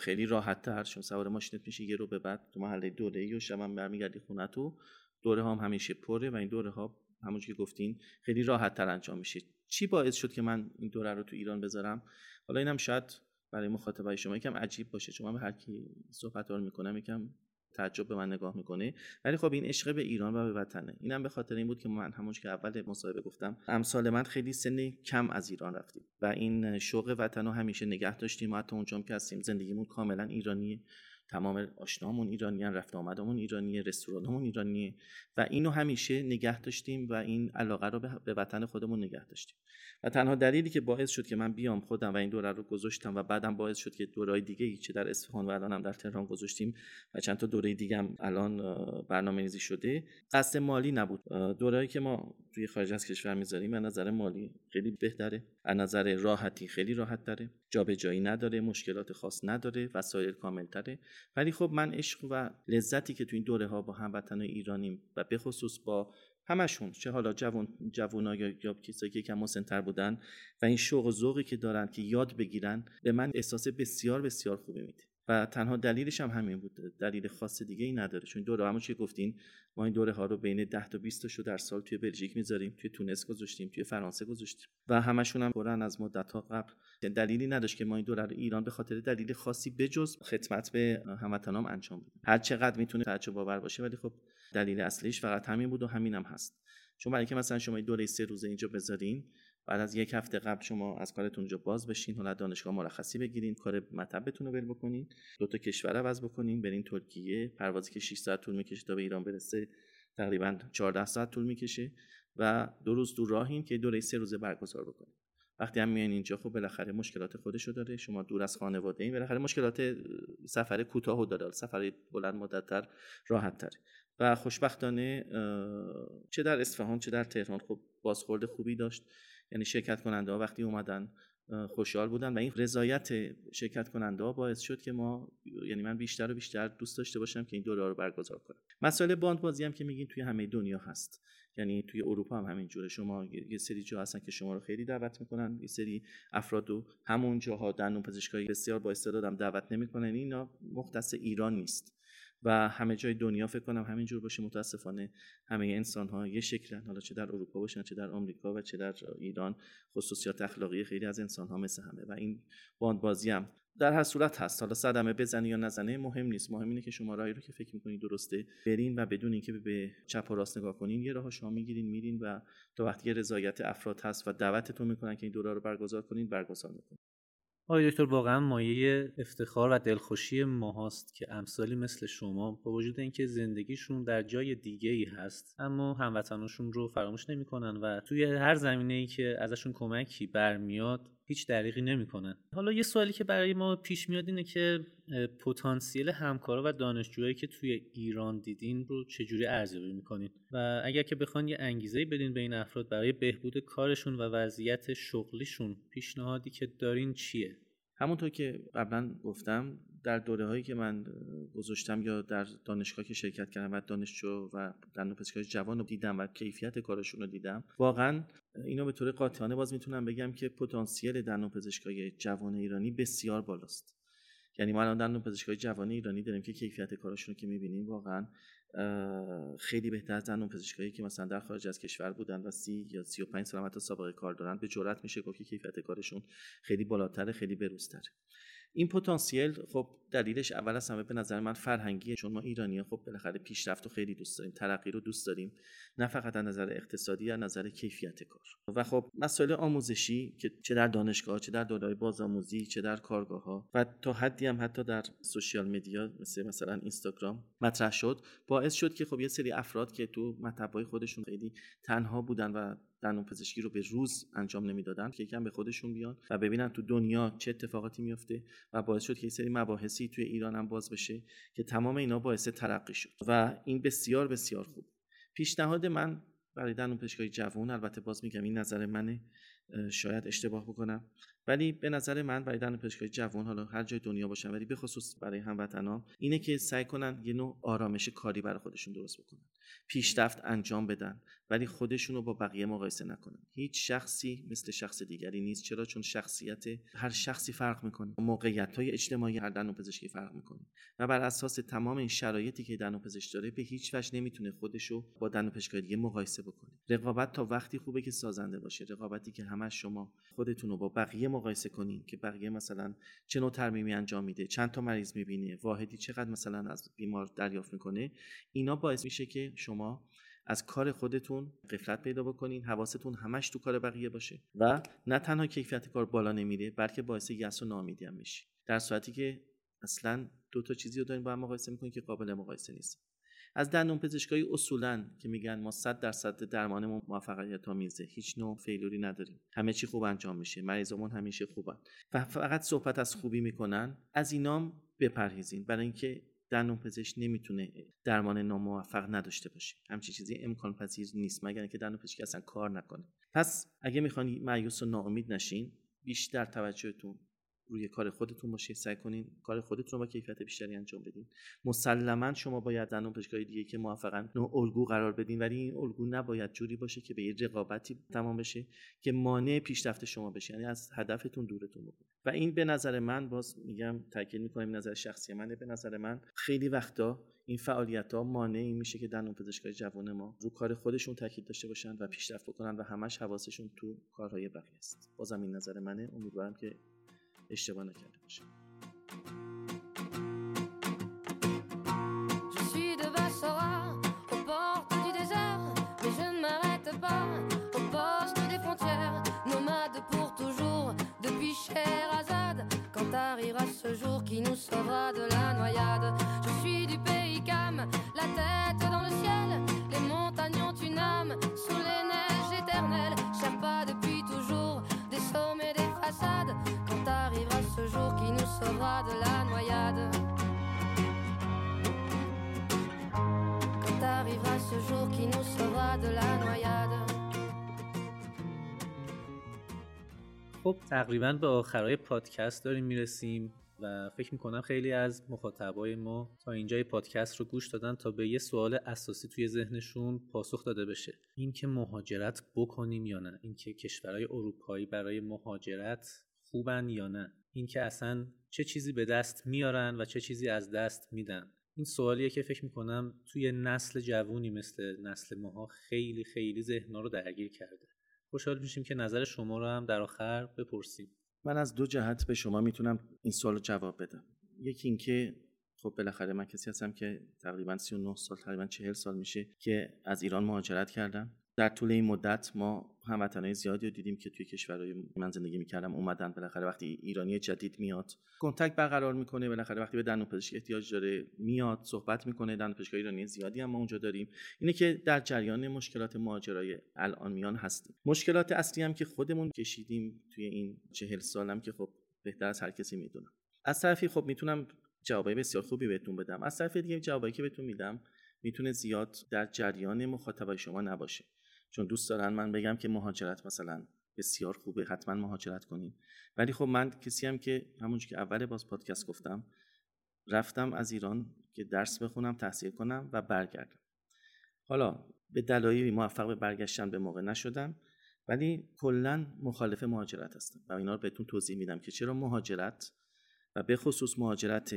خیلی راحت تر چون سوار ماشینت میشه یه رو به بعد تو محله دوره ای و شب برمیگردی خونه تو. دوره ها هم همیشه پره و این دوره ها همونجور که گفتین خیلی راحت تر انجام میشه. چی باعث شد که من این دوره رو تو ایران بذارم؟ حالا اینم شاید برای مخاطبای شما یکم عجیب باشه. چون من به هر کی صحبت رو می‌کنم یکم تعجب به من نگاه می‌کنه. ولی خب این عشق به ایران و به وطنه. اینم به خاطر این بود که من همونش که اول مصاحبه گفتم امسال من خیلی سن کم از ایران رفتیم. و این شوق وطن همیشه نگه داشتیم. و حتی اونجا که هستیم زندگیمون کاملا ایرانیه تمام آشنامون ایرانیان رفت آمدمون ایرانیه رستورانمون ایرانیه و اینو همیشه نگه داشتیم و این علاقه رو به وطن خودمون نگه داشتیم. و تنها دلیلی که باعث شد که من بیام خودم و این دوره رو گذاشتم و بعدم باعث شد که دورهای دیگه چه در اصفهان و الان هم در تهران گذاشتیم و چند تا دوره دیگه هم الان برنامه ریزی شده قصد مالی نبود. دورهایی که ما توی خارج از کشور می‌ذاریم از نظر مالی خیلی بهتره از نظر راحتی خیلی راحت داره جابجایی نداره مشکلات خاص نداره وسایل کامل تره. ولی خب من عشق و لذتی که تو این دوره ها با هموطنان ایرانیم و به خصوص با همشون چه حالا جوان جوونا یا, یا کسایی که یکم مسنتر بودن و این شوق و ذوقی که دارن که یاد بگیرن به من احساس بسیار بسیار خوبی میده. و تنها دلیلش هم همین بود. دلیل خاص دیگه ای نداره. چون دوره همون چی گفتین ما این دوره ها رو بین 10 تا 20 تاشو در سال توی بلژیک می‌ذاریم توی تونس گذاشتیم توی فرانسه گذاشتیم. و همشون هم برن از مدت ها قبل. دلیلی نداشت که ما این دوره رو ایران به خاطر دلیل خاصی بجز خدمت به هموطنام انجام بدیم. هر چقدر می‌تونه تعجب باور باشه ولی خب دلیل اصلیش فقط همین بود و همینم هم هست. چون برای اینکه مثلا شما دوره سه روزه اینجا بذارین بعد از یک هفته قبل شما از کارتون اونجا باز بشین حالا دانشگاه مرخصی بگیرین کار مطبتون رو ول بکنین دو تا کشور عوض بکنین برین ترکیه پروازی که 6 ساعت طول می‌کشه تا به ایران برسه تقریبا 14 ساعت طول می‌کشه و دو روز دور راهین که دوره سه روزه برگزار بکنین. وقتی هم میان اینجا خب بالاخره مشکلات خودشو داره. شما دور از خانواده این بالاخره مشکلات سفر کوتاه و داره سفر بلند مدتتر راحت تره. و خوشبختانه چه در اصفهان چه در تهران خب بازخورد خوبی داشت. یعنی شرکت کننده ها وقتی اومدن خوشحال بودن و این رضایت شرکت کننده ها باعث شد که ما یعنی من بیشتر و بیشتر دوست داشته باشم که این دوره رو برگزار کنم. مسائل باند بازی هم که میگین توی همه دنیا هست. یعنی توی اروپا هم همین جوره شما یه سری جا هستن که شما رو خیلی دعوت می‌کنن. یه سری افراد و همون جاها دندون پزشکایی بسیار با استعدادم دعوت نمی‌کنن. اینا مختص ایران نیست. و همه جای دنیا فکر کنم همینجور باشه. متاسفانه همه انسان ها یه شکلن. حالا چه در اروپا باشن چه در آمریکا و چه در ایران. خصوصیات اخلاقی خیلی از انسان ها مثل همه. و این باندبازی هم در هر صورت هست. حالا صدمه بزنی یا نزنه مهم نیست. مهم اینه که شما راهی رو که فکر می‌کنید درسته برین و بدون اینکه به چپ و راست نگاه کنین یه راه شما می‌گیرین میرین و تا وقتی رضایت افراد هست و دعوتتون می‌کنن که این دوره رو برگزار کنین برگزار می‌کنین. آقای دکتر واقعا مایه افتخار و دلخوشی ما هاست که امثالی مثل شما با وجود اینکه زندگیشون در جای دیگه ای هست اما هموطناشون رو فراموش نمی‌کنن و توی هر زمینه ای که ازشون کمکی برمیاد هیچ دریغی نمی‌کنن حالا یه سوالی که برای ما پیش میاد اینه که پتانسیل همکارا و دانشجوهایی که توی ایران دیدین رو چجوری ارزیابی می‌کنین؟ و اگر که بخوان یه انگیزه بدین به این افراد برای بهبود کارشون و وضعیت شغلیشون پیشنهادی که دارین چیه؟ همونطور که قبلا گفتم در دوره هایی که من گذاشتم یا در دانشگاه که شرکت کردم و دانشجو و در پزشکای جوان رو دیدم و کیفیت کارشون رو دیدم واقعا اینو به طور قاطعانه باز می‌تونم بگم که پتانسیل در پزشکای جوان ایرانی بسیار بالاست. یعنی ما الان در پزشکای جوان ایرانی داریم که کیفیت کارشون رو که می‌بینیم واقعا خیلی بهتر از زنان پزشکایی که مثلا در خارج از کشور بودن و سی یا سی و پنج سال سابقه کار دارن. به جرات میشه گفت که کیفیت کارشون خیلی بالاتر خیلی بروزتره. این پتانسیل خب دلیلش اول از همه به نظر من فرهنگیه چون ما ایرانی خب بالاخره پیشرفت رو خیلی دوست داریم ترقی رو دوست داریم نه فقط از نظر اقتصادی از نظر کیفیت کار. و خب مسائل آموزشی که چه در دانشگاه چه در دوره بازآموزی چه در کارگاه ها و تا حدی هم حتی در سوشیال مدیا مثل مثلا اینستاگرام مطرح شد باعث شد که خب یه سری افراد که تو مطبای خودشون خیلی تنها بودن و دندون پزشکی رو به روز انجام نمی‌دادن که یکم به خودشون بیان و ببینن تو دنیا چه اتفاقاتی میفته و باعث شد که یه سری مباحثی توی ایران هم باز بشه که تمام اینا باعث ترقی شد. و این بسیار بسیار خوب. پیشنهاد من برای دندون پزشکای جوان البته باز میگم این نظر منه شاید اشتباه بکنم. ولی به نظر من برای دندون پزشکای جوان حالا هر جای دنیا باشن ولی به خصوص برای هموطنان اینه که سعی کنن یه نوع آرامش کاری برای خودشون درست بکنن. پیشرفت انجام بدن ولی خودشون رو با بقیه مقایسه نکنن. هیچ شخصی مثل شخص دیگری نیست. چرا؟ چون شخصیت هر شخصی فرق می‌کنه. موقعیت های اجتماعی هر دندون پزشکی فرق می‌کنه. و بر اساس تمام این شرایطی که دندون پزشک داره به هیچ وجه نمی‌تونه خودش رو با دندون پزشکای دیگه مقایسه بکنه. رقابت تا وقتی خوبه که سازنده باشه. رقابتی که همش شما خودتون رو با بقیه مقایسه کنین که بقیه مثلا چه نوع ترمیمی انجام میده چند تا مریض می‌بینه واحدی چقدر مثلا از بیمار دریافت می‌کنه اینا باعث میشه که شما از کار خودتون قفلت پیدا بکنین حواستون همش تو کار بقیه باشه و نه تنها کیفیت کار بالا نمیره بلکه باعث یأس و ناامیدی هم میشه در صورتی که اصلا دو تا چیزی رو دارین با هم مقایسه می‌کنین که قابل مقایسه نیست. از دندون پزشکای اصولا که میگن ما 100 درصد درمانمون موفقیت آمیزه. هیچ نوع فیلوری نداریم. همه چی خوب انجام میشه. مریضمون همیشه خوبن. و فقط صحبت از خوبی می‌کنن. از اینام بپرهیزین. برای اینکه دندون پزشک نمی‌تونه درمان ناموفق نداشته باشه. همچی چیزی امکان پذیر نیست. مگر اینکه دندون پزشک اصلا کار نکنه. پس اگه می‌خوان مایوس و ناامید نشین بیشتر توجهتون روی کار خودتون باشه سعی کنین کار خودتون رو با کیفیت بیشتری انجام بدین. مسلما شما باید دندون پزشکای دیگه که موفقن نوع الگو قرار بدین ولی این الگو نباید جوری باشه که به یه رقابتی تمام بشه که مانع پیشرفت شما بشه یعنی از هدفتون دورتون بکنه. و این به نظر من باز میگم تاکید می‌کنم نظر شخصی منه به نظر من خیلی وقتا این فعالیت ها مانعی میشه که دندون پزشکای جوان ما رو کار خودشون تاکید داشته باشن و پیشرفت بکنن و همش حواسشون تو کارهای بقیه است. بازم این نظر منه. امیدوارم که اشتباه نکرده باشه. خب تقریبا به آخرای پادکست داریم می‌رسیم و فکر می‌کنم خیلی از مخاطبای ما تا اینجای پادکست رو گوش دادن تا به یه سوال اساسی توی ذهنشون پاسخ داده بشه. اینکه مهاجرت بکنیم یا نه؟ اینکه کشورهای اروپایی برای مهاجرت خوبن یا نه؟ اینکه اصلا چه چیزی به دست میارن و چه چیزی از دست میدن؟ این سوالیه که فکر می‌کنم توی نسل جوونی مثل نسل ماها خیلی خیلی ذهنها رو درگیر کرده. خوشحال میشیم که نظر شما رو هم در آخر بپرسیم. من از دو جهت به شما می‌تونم این سوال رو جواب بدم. یکی اینکه خب بالاخره من کسی هستم که تقریبا 39 سال تقریبا 40 سال میشه که از ایران مهاجرت کردم. در طول این مدت ما هموطنهای زیادی رو دیدیم که توی کشورهای من زندگی می‌کردم اومدن بالاخره وقتی ایرانی جدید میاد کنتکت برقرار می‌کنه بالاخره وقتی به دندون پزشکی احتیاج داره میاد صحبت می‌کنه دندون پزشکی ایرانی زیادی هم ما اونجا داریم. اینه که در جریان مشکلات مهاجرای الان میان هستیم. مشکلات اصلی هم که خودمون کشیدیم توی این چهل سالم که خب بهتر از هر کسی می‌دونم. از طرفی خب می‌تونم جوابای بسیار خوبی بهتون بدم. از طرف دیگه جوابایی که بهتون میدم می‌تونه زیاد در جریان مخاطبای شما نباشه. چون دوست دارن من بگم که مهاجرت مثلا بسیار خوبه حتما مهاجرت کنین. ولی خب من کسی هم که همونجور که اول باز پادکست گفتم رفتم از ایران که درس بخونم تحصیل کنم و برگردم. حالا به دلایلی موفق به برگشتن به موقع نشدم ولی کلا مخالف مهاجرت هستم و اینا رو بهتون توضیح میدم که چرا مهاجرت و به خصوص مهاجرت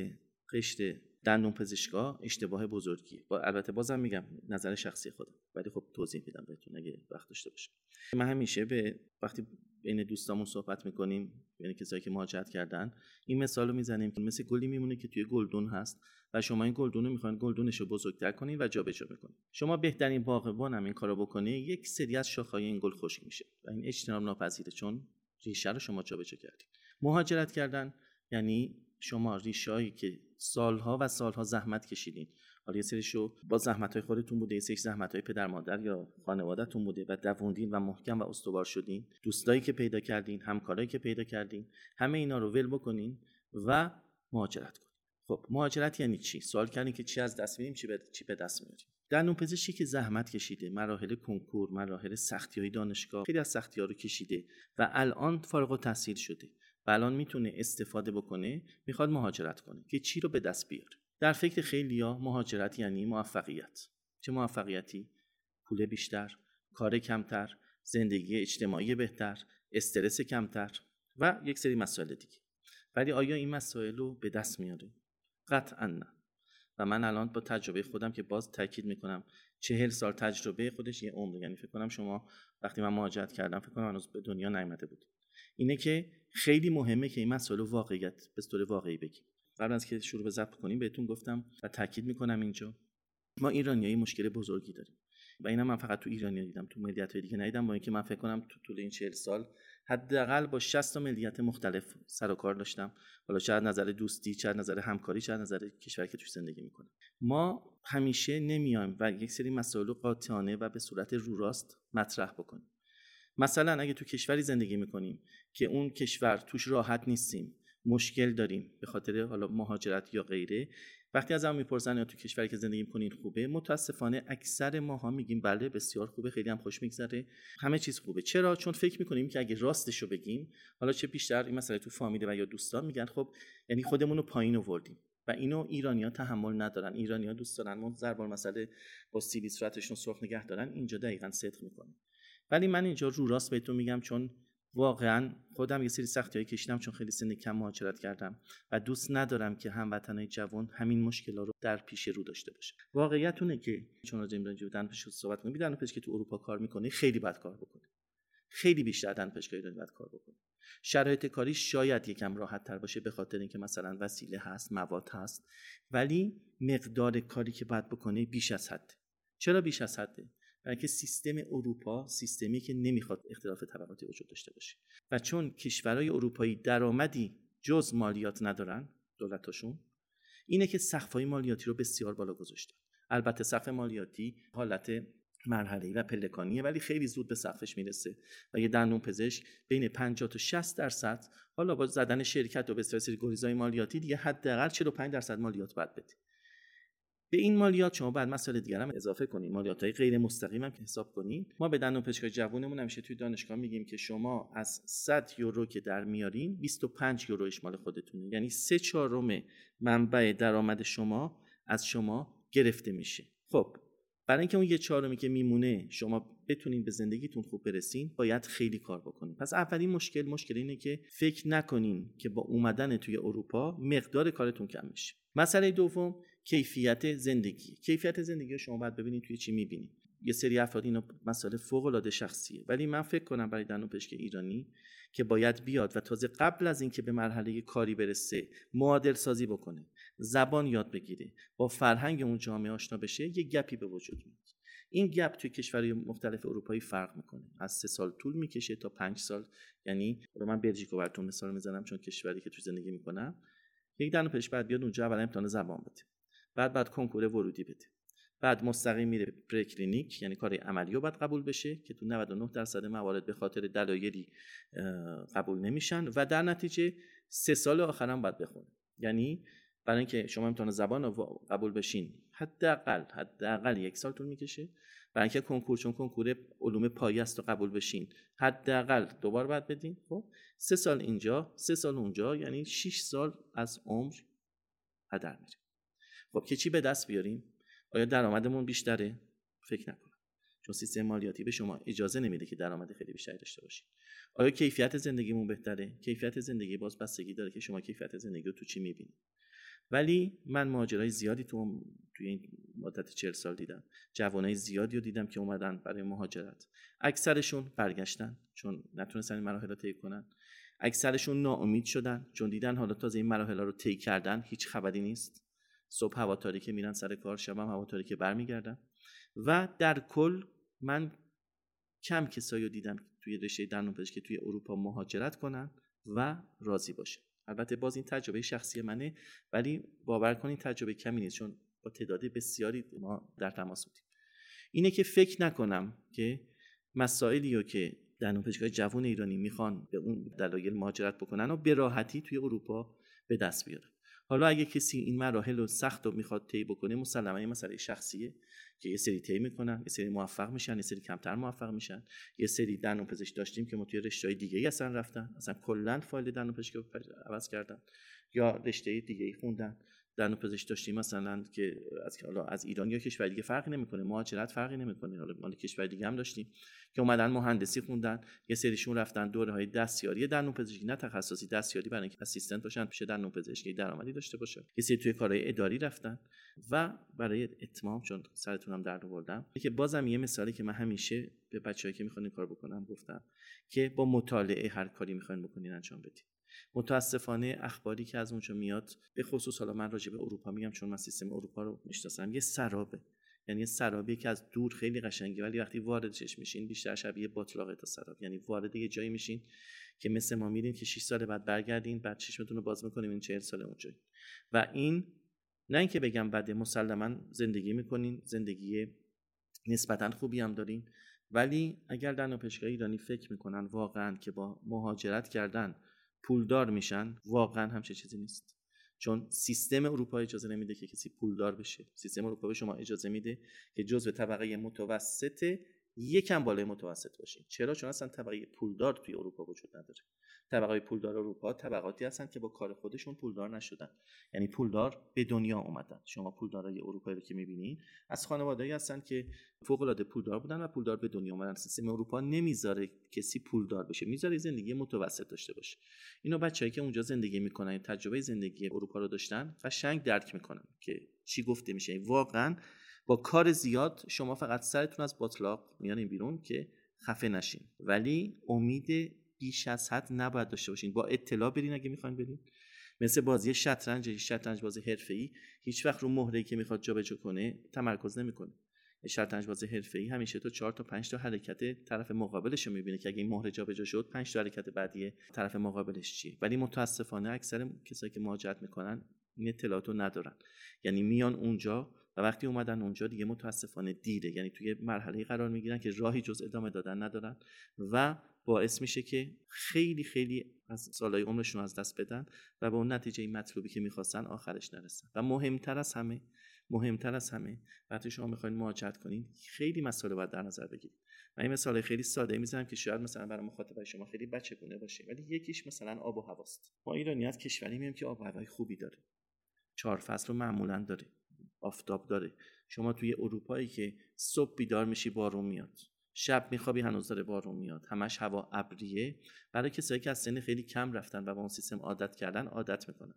قشر دندون پزشکا اشتباه بزرگیه. با البته بازم میگم نظر شخصی خودم. ولی خب توضیح میدم بهتون اگه وقت داشته باشم. من همیشه به وقتی بین دوستامون صحبت می‌کنیم یعنی کسایی که مهاجرت کردن این مثال رو می‌زنیم که مثل گلی میمونه که توی گلدون هست و شما این گلدون رو می‌خواین گلدونش رو بزرگتر کنین و جابجا بکنین. شما بهترین باغبان هم این کارو بکنه یک سری از شاخهای این گل خشک میشه و این اجتناب ناپذیره چون ریشه رو شما جابجا کردین. مهاجرت کردن یعنی شما ریشهایی که سالها و سالها زحمت کشیدین. حالا یه سریشو با زحمت های خودتون بوده یه سری زحمت های پدر مادر یا خانوادهتون بوده و دووندین و محکم و استوار شدین. دوستایی که پیدا کردین همکارایی که پیدا کردین همه اینا رو ول بکنین و مهاجرت کنین. خب مهاجرت یعنی چی؟ سوال کردین که چی از دست میدیم چی به چی به دست میاریم در پزشکی که زحمت کشیده مراحل کنکور مراحل سختی های دانشگاه خیلی از سختی ها رو کشیده و الان فارغ التحصیل شده. و الان می‌تونه استفاده بکنه می‌خواد مهاجرت کنه که چی رو به دست بیاره. در فکر خیلی ها مهاجرت یعنی موفقیت. چه موفقیتی؟ پول بیشتر کار کمتر زندگی اجتماعی بهتر استرس کمتر و یک سری مسائل دیگه. ولی آیا این مسائل رو به دست میاره قطعا نه. و من الان با تجربه خودم که باز تاکید می‌کنم چهل سال تجربه خودش یه عمر. یعنی فکر کنم شما وقتی من مهاجرت کردم فکر کنم هنوز به دنیا نیامده بود اینه که خیلی مهمه که این مسئله واقعیت به طور واقعی بگیم. قبل از که شروع به ضبط کنیم بهتون گفتم و تاکید می‌کنم اینجا ما ایرانیایی مشکل بزرگی داریم. و اینا من فقط تو ایرانی دیدم تو ملیت های دیگه ندیدم با اینکه من فکر کنم تو طول این 40 سال حداقل با 60 تا ملیت مختلف سر و کار داشتم. حالا چه نظر دوستی چه نظر همکاری چه نظر کشوری که توش زندگی می‌کنم ما همیشه نمیایم و یک سری مسائل قاطعانه و به صورت رو راست مطرح بکنیم. مثلا اگه تو کشوری زندگی می‌کنیم که اون کشور توش راحت نیستیم مشکل داریم به خاطر حالا مهاجرت یا غیره وقتی از هم می‌پرسن یا تو کشوری که زندگی می‌کنین خوبه متاسفانه اکثر ماها میگیم بله بسیار خوبه خیلی هم خوش میگذره. همه چیز خوبه. چرا؟ چون فکر می‌کنیم که اگه راستش رو بگیم حالا چه بیشتر این مسئله تو فامیل و یا دوستان میگن خب یعنی خودمون رو پایین آوردیم و اینو ایرانیا تحمل ندارن. ایرانیا دوست دارن ما ضرب مسئله با سیلی صورتشون سرخ نگه دارن. اینجا دقیقا صدق می‌کنه ولی من اینجا رو راست بهتون میگم چون واقعا خودم یه سری سختی های کشیدم چون خیلی سن کم مهاجرت کردم و دوست ندارم که هموطنای جوان همین مشکل رو در پیش رو داشته باشه. واقعیت اونه که چون راجع دندان پزشکی صحبت کنیم دندان که تو اروپا کار می‌کنه خیلی بد کار بکنه. خیلی بیشتر دندان پزشکی ایرانی بد کار بکنه. شرایط کاری شاید یکم راحت تر باشه به خاطر اینکه مثلا وسیله هست مواد هست ولی مقدار کاری که باید بکنه بیش از حد چرا بیش از حده؟ برای سیستم اروپا سیستمی که نمی‌خواد اختلاف طبقاتی وجود داشته باشه. و چون کشورهای اروپایی درآمدی جز مالیات ندارن دولتاشون اینه که سقف‌های مالیاتی رو بسیار بالا گذاشتن. البته سقف مالیاتی حالت مرحله و پلکانیه ولی خیلی زود به سقفش می‌رسه و یه دندون پزشک بین 50 تا 60 درصد حالا با زدن شرکت و به سری گریزای مالیاتی دیگه حداقل 45 درصد مالیات باید بده به این مالیات شما بعد مسائل دیگر هم اضافه کنید مالیات های غیر مستقیم هم که حساب کنید ما به دندون پزشکای جوونمون همیشه توی دانشگاه میگیم که شما از 100 یورو که در میارین 25 یوروش مال خودتونه. یعنی سه چهارم منبع درآمد شما از شما گرفته میشه. خب برای اینکه اون یه چهارمی که میمونه شما بتونین به زندگیتون خوب برسین باید خیلی کار بکنین. پس اولین مشکل مشکل اینه که فکر نکنین که با اومدن توی اروپا مقدار کارتون کم میشه. مسئله دوم کیفیت زندگی. کیفیت زندگی شما باید ببینید توی چی می‌بینید. یه سری افراد اینو مسئله فوق العاده شخصیه. ولی من فکر کنم برای دندونپزشک ایرانی که باید بیاد و تازه قبل از اینکه به مرحله کاری برسه معادل سازی بکنه زبان یاد بگیره با فرهنگ اون جامعه آشنا بشه یه gap ی به وجود میاد. این gap توی کشورهای مختلف اروپایی فرق می‌کنه. از سه سال طول می‌کشه تا پنج سال. یعنی من بلژیک رو براتون مثال می‌زنم چون کشوری که توش زندگی می‌کنم. یک دندونپزشک باید بیاد اونجا اول امتحان زبان بده. بعد باید کنکور ورودی بده. بعد مستقیم میره preclinic یعنی کار عملی باید قبول بشه که تو 99 درصد موارد به خاطر دلایلی قبول نمیشن و در نتیجه سه سال آخر هم باید بخونه. یعنی برای اینکه شما امتحان زبان رو قبول بشین حداقل حداقل یک سال طول می‌کشه. برای اینکه کنکور چون کنکور علوم پایه است و قبول بشین حداقل دوبار باید بدین. خب سه سال اینجا سه سال اونجا یعنی 6 سال از عمر هدر میره خب که چی به دست بیاریم؟ آیا درآمدمون بیشتره؟ فکر نکنم. چون سیستم مالیاتی به شما اجازه نمیده که درآمد خیلی بیشتری داشته باشید. آیا کیفیت زندگیمون بهتره؟ کیفیت زندگی باز بستگی داره که شما کیفیت زندگی رو تو چی می‌بینید؟ ولی من ماجرای زیادی تو توی این مدت چهل سال دیدم. جوانای زیادی رو دیدم که اومدن برای مهاجرت. اکثرشون برگشتن چون نتونستن این مراحل رو طی کنن. اکثرشون ناامید شدن چون دیدن حالا تازه این مراحل رو طی کردن هیچ خبری نیست. صبح هوا تاریکه میرن سر کار شب هم هوا تاریکه برمیگردن. و در کل من کم کسایی رو دیدم توی رشته دندون که توی اروپا مهاجرت کنن و راضی باشه. البته باز این تجربه شخصی منه ولی باور کنید تجربه کمی نیست چون با تعداد بسیاری ما در تماس بودیم. اینه که فکر نکنم که مسائلی رو که دندونپزشکای جوان ایرانی می‌خوان به اون دلایل مهاجرت بکنن و به راحتی توی اروپا به دست بیارن. حالا اگه کسی این مراحل رو سخت رو می‌خواد طی بکنه مسلما یه مسئله شخصیه که یه سری طی می‌کنن یه سری موفق میشن یه سری کمتر موفق میشن. یه سری دندون پزشک داشتیم که ما توی رشته دیگه ای اصلا رفتن. اصلا کلا فایل دندون پزشکی عوض کردن یا رشته دیگه ای خوندن. دندون پزشک داشتیم مثلا که از حالا از ایران یا کشور دیگه فرقی نمی‌کنه مهاجرت فرقی نمی‌کنه. حالا مال کشور دیگه هم داشتیم که اومدن مهندسی خوندن یه سریشون رفتن دوره های دستیاری دندون پزشکی نه تخصصی دستیاری برای اینکه اسیستنت باشن پیش دندون پزشکی درآمدی داشته باشه. یه سری توی کارهای اداری رفتن و برای اتمام چون سرتونم درد آوردم که بازم یه مثالی که من همیشه به بچه‌ای که می‌خوان کار بکنم گفتم که با مطالعه هر کاری می‌خواین بکنین انجام بدید متاسفانه اخباری که از اونجا میاد به خصوص حالا من راجع به اروپا میگم چون من سیستم اروپا رو می‌شناسم یه سرابه. یعنی یه سرابی که از دور خیلی قشنگه ولی وقتی واردش میشین بیشتر شبیه باطلاق تا سراب. یعنی وارد یه جایی میشین که مثل ما میرین که 6 سال بعد برگردین بعد چشمتون رو باز می‌کنیم این 40 سال اونجا. و این نه اینکه بگم بده مسلما زندگی می‌کنین زندگی نسبتا خوبی هم دارین. ولی اگر در ایرانی فکر می‌کنن واقعا که با مهاجرت کردن پولدار میشن واقعا همچه چیزی نیست. چون سیستم اروپا اجازه نمیده که کسی پولدار بشه. سیستم اروپا به شما اجازه میده که جزء طبقه متوسط یکم بالای متوسط باشین. چرا؟ چون اصلا طبقه پولدار توی اروپا وجود نداره. طبقه پولدار اروپا طبقاتی هستن که با کار خودشون پولدار نشدن. یعنی پولدار به دنیا اومدن. شما پولدارای اروپایی رو که می‌بینید از خانواده‌ای هستن که فوق العاده پولدار بودن و پولدار به دنیا اومدن. سیستم اروپا نمی‌ذاره کسی پولدار بشه. می‌ذاره زندگی متوسط داشته باشه. اینو بچه‌ای که اونجا زندگی می‌کنن تجربه زندگی اروپا رو داشتن قشنگ درک می‌کنن که چی گفته میشه. واقعا با کار زیاد شما فقط سرتون از باطلاق میانین بیرون که خفه نشین. ولی امید بیش از حد نباید داشته باشین. با اطلاع برین اگه می‌خواین برین. مثل بازی شطرنج شطرنج بازی حرفه‌ای هیچ وقت رو مهره‌ای که می‌خواد جابجا کنه تمرکز نمی‌کنه. شطرنج بازی حرفه‌ای همیشه تو 4 تا 5 تا حرکت طرف مقابلش رو می‌بینه که اگه این مهره جابجا شد 5 تا حرکت بعدی طرف مقابلش چیه؟ ولی متاسفانه اکثر کسایی که مهاجرت می‌کنن این اطلاعاتو ندارن. یعنی میان اونجا و وقتی اومدن اونجا دیگه متاسفانه دیره. یعنی توی مرحله قرار می‌گیرن که راهی جز ادامه دادن ندارن و باعث میشه که خیلی خیلی از سالهای عمرشون از دست بدن و به اون نتیجه مطلوبی که می‌خواستن آخرش نرسن. و مهمتر از همه مهمتر از همه وقتی شما می‌خواین مهاجرت کنین خیلی مسائل باید در نظر بگیرید. من این مثال خیلی ساده می‌زنم که شاید مثلا برای مخاطبای شما خیلی بچه گونه باشه ولی یکیش مثلا آب و هواست. ما ایرانیات کشوری میم که آب و هوای خوبی داره. چهار فصل رو معمولا داره. آفتاب داره. شما توی اروپایی که صبح بیدار میشی بارون میاد. شب میخوابی هنوز داره بارون میاد. همش هوا ابریه. برای کسایی که از سن خیلی کم رفتن و با اون سیستم عادت کردن عادت می‌کنن.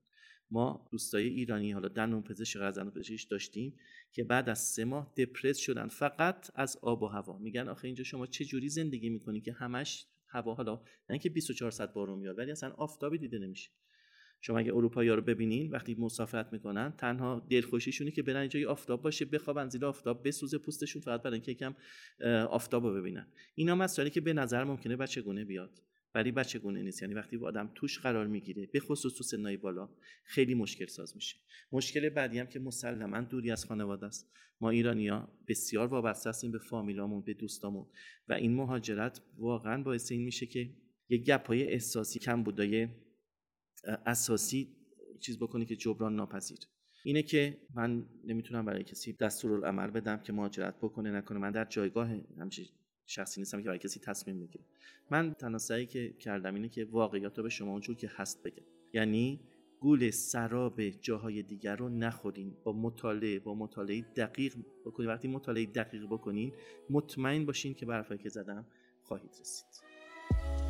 ما دوستای ایرانی حالا دندون پزشک و دندون پزشک داشتیم که بعد از سه ماه دپرس شدن فقط از آب و هوا. میگن آخه اینجا شما چه جوری زندگی می‌کنی که همش هوا حالا نه اینکه 24 ساعت بارون میاد ولی اصلا آفتابی دیده نمیشه. شما اگه اروپایی رو ببینین وقتی مسافرت می‌کنن تنها دلخوشیشونه که برن جای آفتاب باشه بخوابن زیر آفتاب بسوزه پوستشون فقط برای اینکه یکم آفتاب رو ببینن. اینا مسائلی که به نظر ممکنه بچگونه بیاد؟ ولی بچگونه نیست. یعنی وقتی آدم توش قرار می‌گیره به خصوص تو سنای بالا خیلی مشکل ساز میشه. مشکل بعدی هم که مسلما دوری از خانواده است. ما ایرانیا بسیار وابسته هستیم به فامیلامون به دوستامون. و این مهاجرت واقعا باعث این میشه که یه گپ های احساسی کم بودای اساسی چیز بکنی که جبران ناپذیر. اینه که من نمی‌تونم برای کسی دستورالعمل بدم که مهاجرت بکنه نکنه. من در جایگاه همچین شخصی نیستم که برای کسی تصمیم می‌گیره من تنها سعی که کردم اینه که واقعیت رو به شما اونجور که هست بگم. یعنی گول سراب جاهای دیگر رو نخورین. با مطالعه با مطالعه دقیق بکنین. وقتی مطالعه دقیق بکنین مطمئن باشین که برفایی که زدم خواهید رسید.